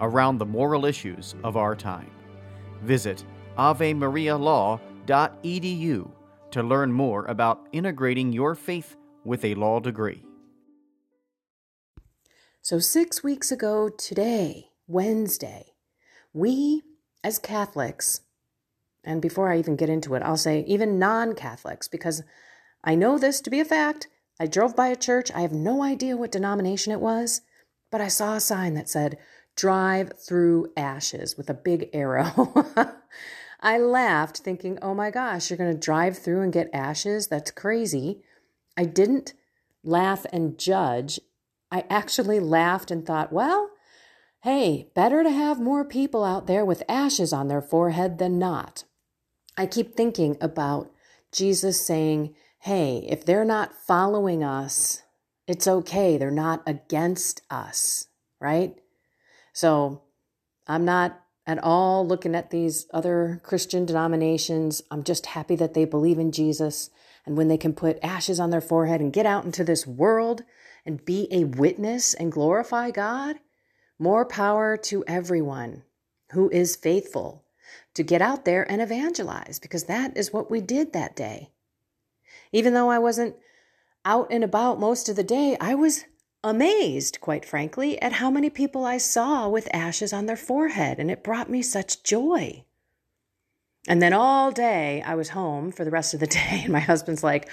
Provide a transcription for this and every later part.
around the moral issues of our time. Visit avemarialaw.edu to learn more about integrating your faith with a law degree. So, six weeks ago today, Wednesday, we as Catholics, and before I even get into it, I'll say even non Catholics, because I know this to be a fact. I drove by a church. I have no idea what denomination it was, but I saw a sign that said, Drive through ashes with a big arrow. I laughed, thinking, oh my gosh, you're going to drive through and get ashes? That's crazy. I didn't laugh and judge. I actually laughed and thought, well, hey, better to have more people out there with ashes on their forehead than not. I keep thinking about Jesus saying, hey, if they're not following us, it's okay. They're not against us, right? So I'm not at all looking at these other Christian denominations. I'm just happy that they believe in Jesus. And when they can put ashes on their forehead and get out into this world and be a witness and glorify God, more power to everyone who is faithful to get out there and evangelize, because that is what we did that day. Even though I wasn't out and about most of the day, I was amazed, quite frankly, at how many people I saw with ashes on their forehead, and it brought me such joy. And then all day I was home for the rest of the day, and my husband's like,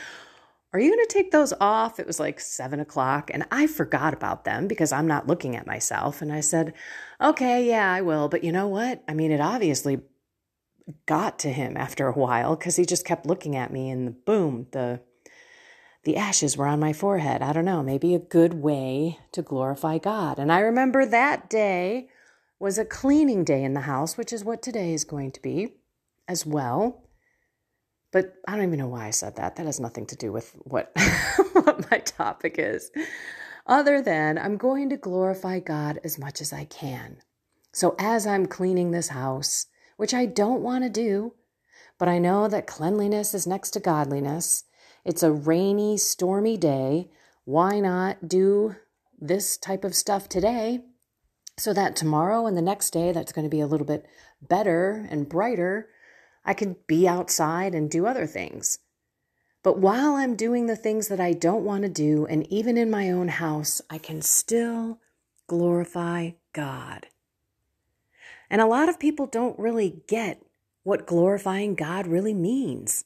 Are you going to take those off? It was like seven o'clock, and I forgot about them because I'm not looking at myself. And I said, Okay, yeah, I will. But you know what? I mean, it obviously got to him after a while because he just kept looking at me and boom, the the ashes were on my forehead. I don't know, maybe a good way to glorify God. And I remember that day was a cleaning day in the house, which is what today is going to be as well. But I don't even know why I said that. That has nothing to do with what, what my topic is, other than I'm going to glorify God as much as I can. So as I'm cleaning this house, which I don't want to do, but I know that cleanliness is next to godliness. It's a rainy, stormy day. Why not do this type of stuff today so that tomorrow and the next day that's going to be a little bit better and brighter, I can be outside and do other things. But while I'm doing the things that I don't want to do, and even in my own house, I can still glorify God. And a lot of people don't really get what glorifying God really means.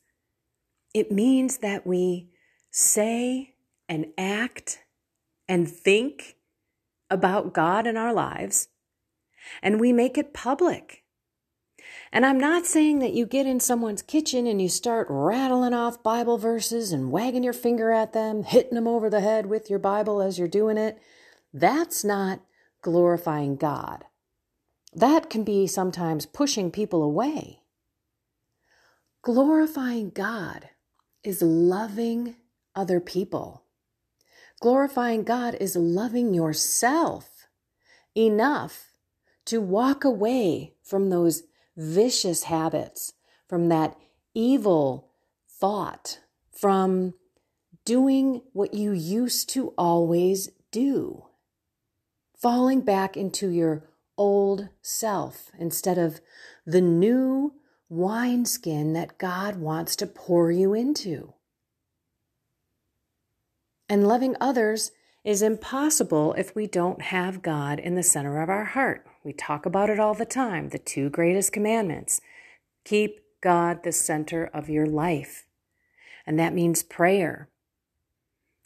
It means that we say and act and think about God in our lives, and we make it public. And I'm not saying that you get in someone's kitchen and you start rattling off Bible verses and wagging your finger at them, hitting them over the head with your Bible as you're doing it. That's not glorifying God that can be sometimes pushing people away. Glorifying God is loving other people. Glorifying God is loving yourself enough to walk away from those vicious habits, from that evil thought, from doing what you used to always do, falling back into your old self instead of the new wineskin that God wants to pour you into. And loving others is impossible if we don't have God in the center of our heart. We talk about it all the time the two greatest commandments. Keep God the center of your life. And that means prayer.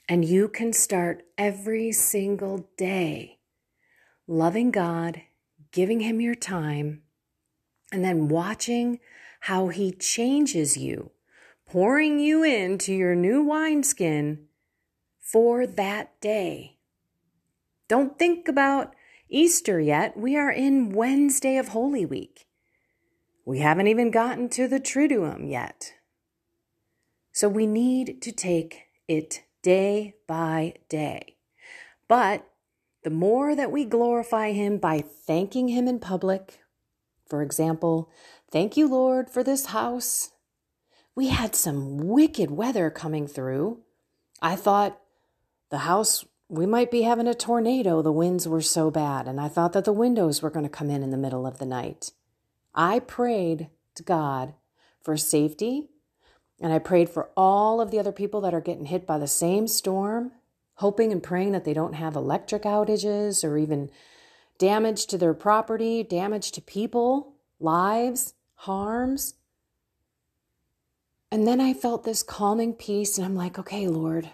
And you can start every single day loving God, giving Him your time, and then watching how He changes you, pouring you into your new wineskin for that day. Don't think about Easter yet. We are in Wednesday of Holy Week. We haven't even gotten to the Triduum yet. So we need to take it day by day. But the more that we glorify Him by thanking Him in public, for example, thank you, Lord, for this house. We had some wicked weather coming through. I thought the house, we might be having a tornado. The winds were so bad. And I thought that the windows were going to come in in the middle of the night. I prayed to God for safety. And I prayed for all of the other people that are getting hit by the same storm, hoping and praying that they don't have electric outages or even damage to their property, damage to people, lives, harms. And then I felt this calming peace, and I'm like, okay, Lord,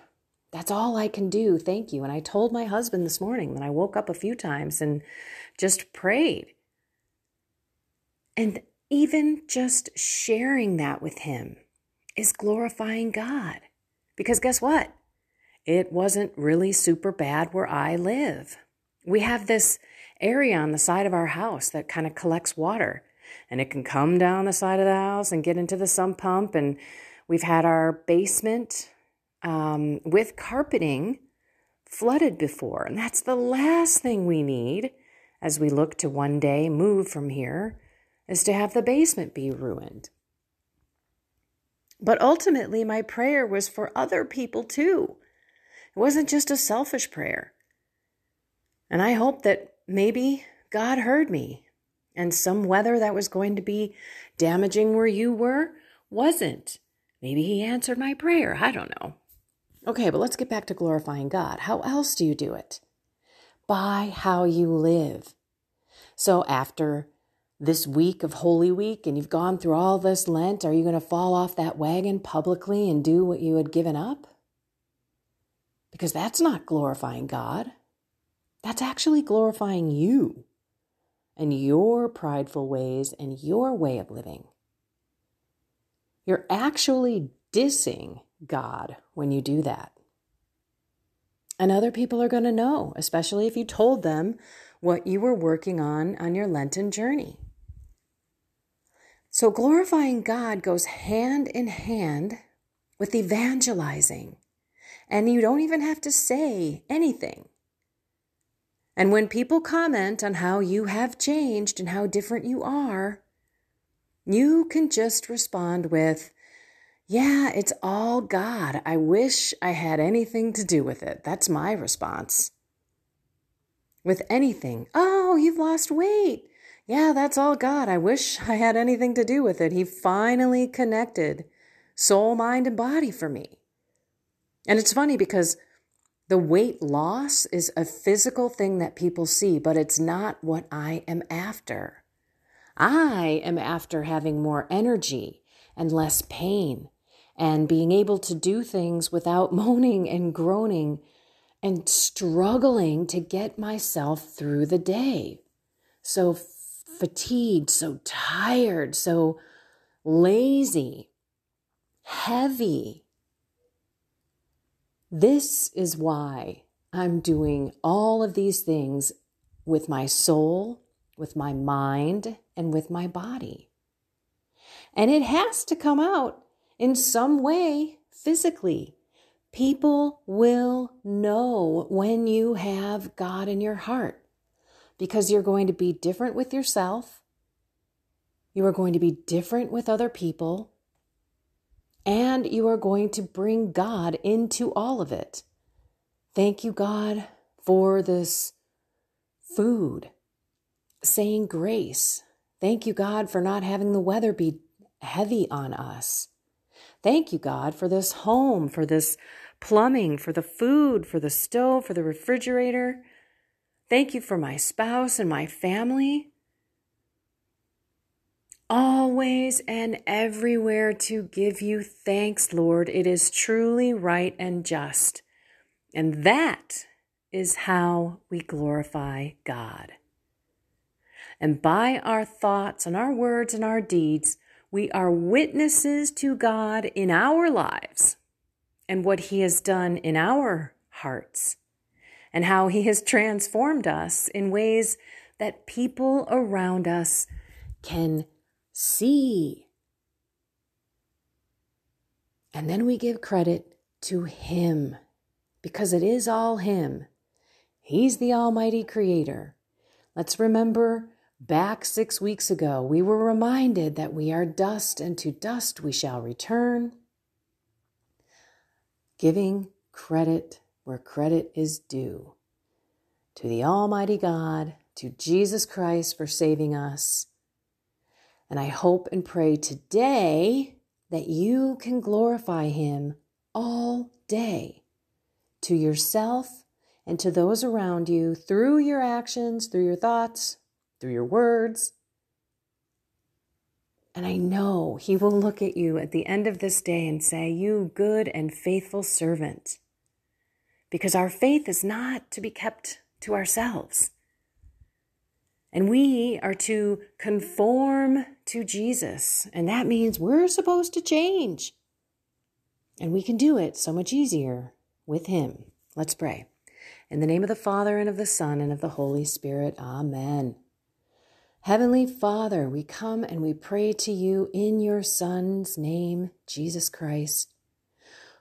that's all I can do. Thank you. And I told my husband this morning that I woke up a few times and just prayed. And even just sharing that with him is glorifying God. Because guess what? It wasn't really super bad where I live. We have this area on the side of our house that kind of collects water and it can come down the side of the house and get into the sump pump. And we've had our basement um, with carpeting flooded before. And that's the last thing we need as we look to one day move from here is to have the basement be ruined. But ultimately, my prayer was for other people too. It wasn't just a selfish prayer. And I hope that maybe God heard me and some weather that was going to be damaging where you were wasn't. Maybe He answered my prayer. I don't know. Okay, but let's get back to glorifying God. How else do you do it? By how you live. So after this week of Holy Week and you've gone through all this Lent, are you going to fall off that wagon publicly and do what you had given up? Because that's not glorifying God. That's actually glorifying you and your prideful ways and your way of living. You're actually dissing God when you do that. And other people are going to know, especially if you told them what you were working on on your Lenten journey. So, glorifying God goes hand in hand with evangelizing. And you don't even have to say anything. And when people comment on how you have changed and how different you are, you can just respond with, Yeah, it's all God. I wish I had anything to do with it. That's my response. With anything, oh, you've lost weight. Yeah, that's all God. I wish I had anything to do with it. He finally connected soul, mind, and body for me. And it's funny because the weight loss is a physical thing that people see, but it's not what I am after. I am after having more energy and less pain and being able to do things without moaning and groaning and struggling to get myself through the day. So fatigued, so tired, so lazy, heavy. This is why I'm doing all of these things with my soul, with my mind, and with my body. And it has to come out in some way physically. People will know when you have God in your heart because you're going to be different with yourself. You are going to be different with other people. And you are going to bring God into all of it. Thank you, God, for this food. Saying grace. Thank you, God, for not having the weather be heavy on us. Thank you, God, for this home, for this plumbing, for the food, for the stove, for the refrigerator. Thank you for my spouse and my family. Always and everywhere to give you thanks, Lord. It is truly right and just. And that is how we glorify God. And by our thoughts and our words and our deeds, we are witnesses to God in our lives and what He has done in our hearts and how He has transformed us in ways that people around us can see. And then we give credit to Him because it is all Him. He's the Almighty Creator. Let's remember back six weeks ago, we were reminded that we are dust and to dust we shall return. Giving credit where credit is due to the Almighty God, to Jesus Christ for saving us. And I hope and pray today that you can glorify Him all day to yourself and to those around you through your actions, through your thoughts, through your words. And I know He will look at you at the end of this day and say, You good and faithful servant. Because our faith is not to be kept to ourselves. And we are to conform to Jesus. And that means we're supposed to change. And we can do it so much easier with Him. Let's pray. In the name of the Father, and of the Son, and of the Holy Spirit. Amen. Heavenly Father, we come and we pray to you in your Son's name, Jesus Christ,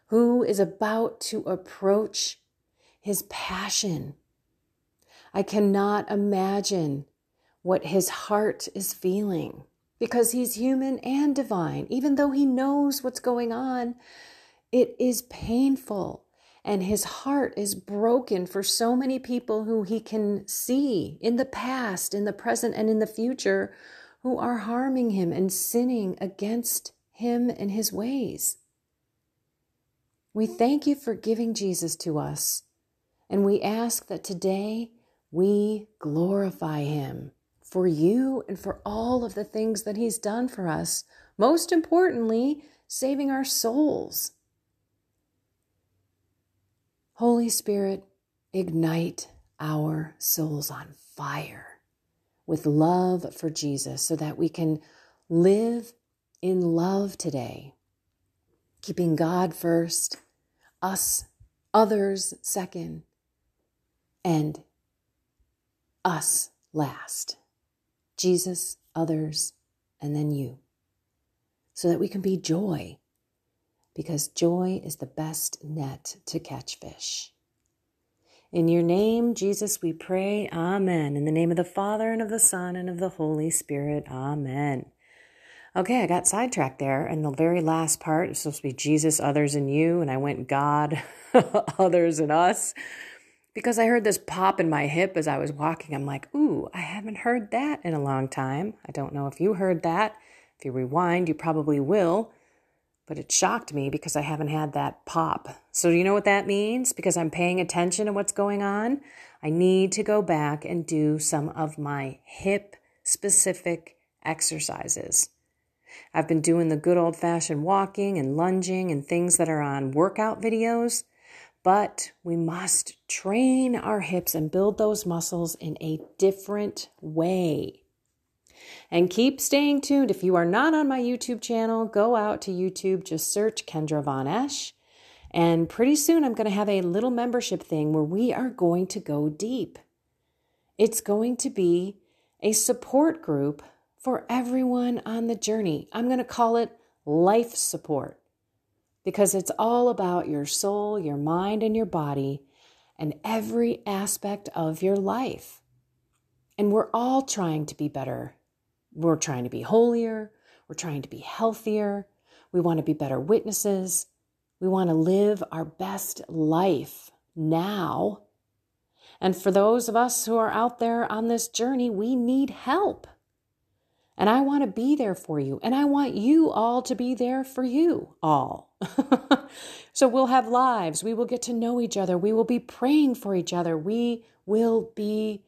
who is about to approach his passion. I cannot imagine what his heart is feeling because he's human and divine. Even though he knows what's going on, it is painful and his heart is broken for so many people who he can see in the past, in the present, and in the future who are harming him and sinning against him and his ways. We thank you for giving Jesus to us, and we ask that today we glorify him for you and for all of the things that he's done for us, most importantly, saving our souls. Holy Spirit, ignite our souls on fire with love for Jesus so that we can live in love today, keeping God first, us, others second, and us last. Jesus, others, and then you, so that we can be joy because joy is the best net to catch fish. In your name, Jesus, we pray. Amen. In the name of the Father, and of the Son, and of the Holy Spirit. Amen. Okay, I got sidetracked there. And the very last part is supposed to be Jesus, others, and you. And I went God, others, and us. Because I heard this pop in my hip as I was walking. I'm like, ooh, I haven't heard that in a long time. I don't know if you heard that. If you rewind, you probably will but it shocked me because I haven't had that pop. So, do you know what that means? Because I'm paying attention to what's going on, I need to go back and do some of my hip specific exercises. I've been doing the good old fashioned walking and lunging and things that are on workout videos, but we must train our hips and build those muscles in a different way. And keep staying tuned. If you are not on my YouTube channel, go out to YouTube, just search Kendra Von Esh. And pretty soon I'm going to have a little membership thing where we are going to go deep. It's going to be a support group for everyone on the journey. I'm going to call it life support because it's all about your soul, your mind, and your body and every aspect of your life. And we're all trying to be better we're trying to be holier. We're trying to be healthier. We want to be better witnesses. We want to live our best life now. And for those of us who are out there on this journey, we need help. And I want to be there for you. And I want you all to be there for you all. so we'll have lives. We will get to know each other. We will be praying for each other. We will be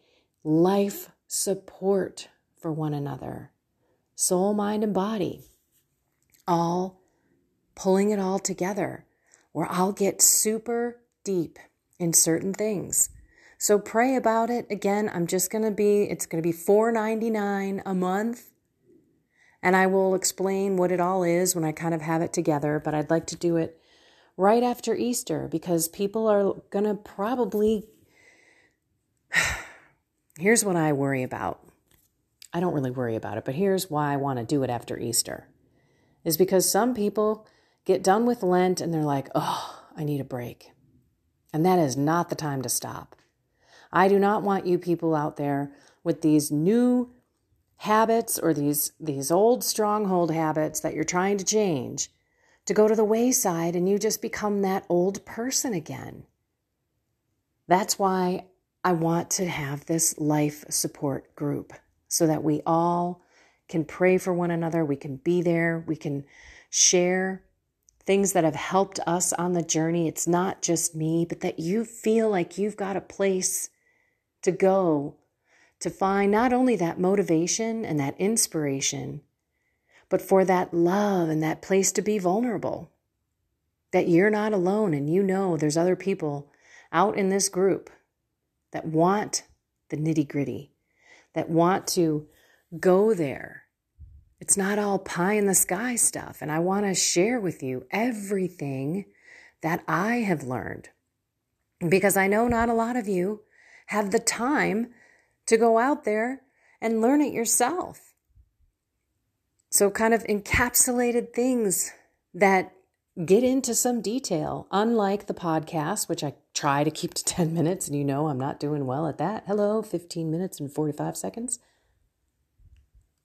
life support for one another soul, mind, and body, all pulling it all together, where I'll get super deep in certain things. So pray about it. Again, I'm just going to be it's going to be 4.99 a month. And I will explain what it all is when I kind of have it together, but I'd like to do it right after Easter because people are going to probably Here's what I worry about. I don't really worry about it, but here's why I want to do it after Easter. Is because some people get done with Lent and they're like, oh, I need a break. And that is not the time to stop. I do not want you people out there with these new habits or these, these old stronghold habits that you're trying to change to go to the wayside and you just become that old person again. That's why I want to have this life support group so that we all can pray for one another, we can be there, we can share things that have helped us on the journey. It's not just me, but that you feel like you've got a place to go to find not only that motivation and that inspiration, but for that love and that place to be vulnerable. That you're not alone and you know there's other people out in this group that want the nitty gritty, that want to go there. It's not all pie in the sky stuff. And I want to share with you everything that I have learned because I know not a lot of you have the time to go out there and learn it yourself. So, kind of encapsulated things that get into some detail, unlike the podcast, which I try to keep to 10 minutes, and you know I'm not doing well at that. Hello, 15 minutes and 45 seconds.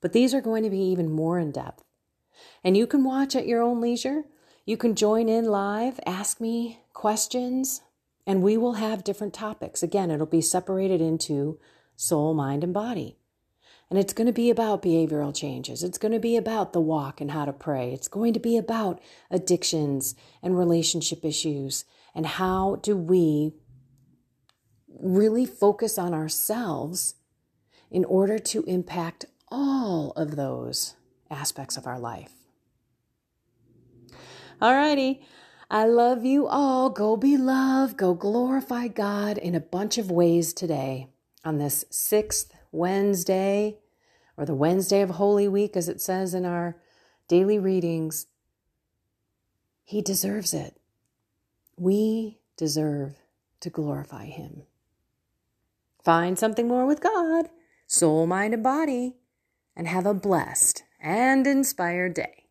But these are going to be even more in depth. And you can watch at your own leisure. You can join in live, ask me questions, and we will have different topics. Again, it'll be separated into soul, mind, and body. And it's going to be about behavioral changes. It's going to be about the walk and how to pray. It's going to be about addictions and relationship issues and how do we really focus on ourselves in order to impact all of those aspects of our life. All righty. I love you all. Go be loved. Go glorify God in a bunch of ways today on this sixth Wednesday or the Wednesday of Holy Week, as it says in our daily readings. He deserves it. We deserve to glorify Him. Find something more with God, soul, mind, and body, and have a blessed and inspired day.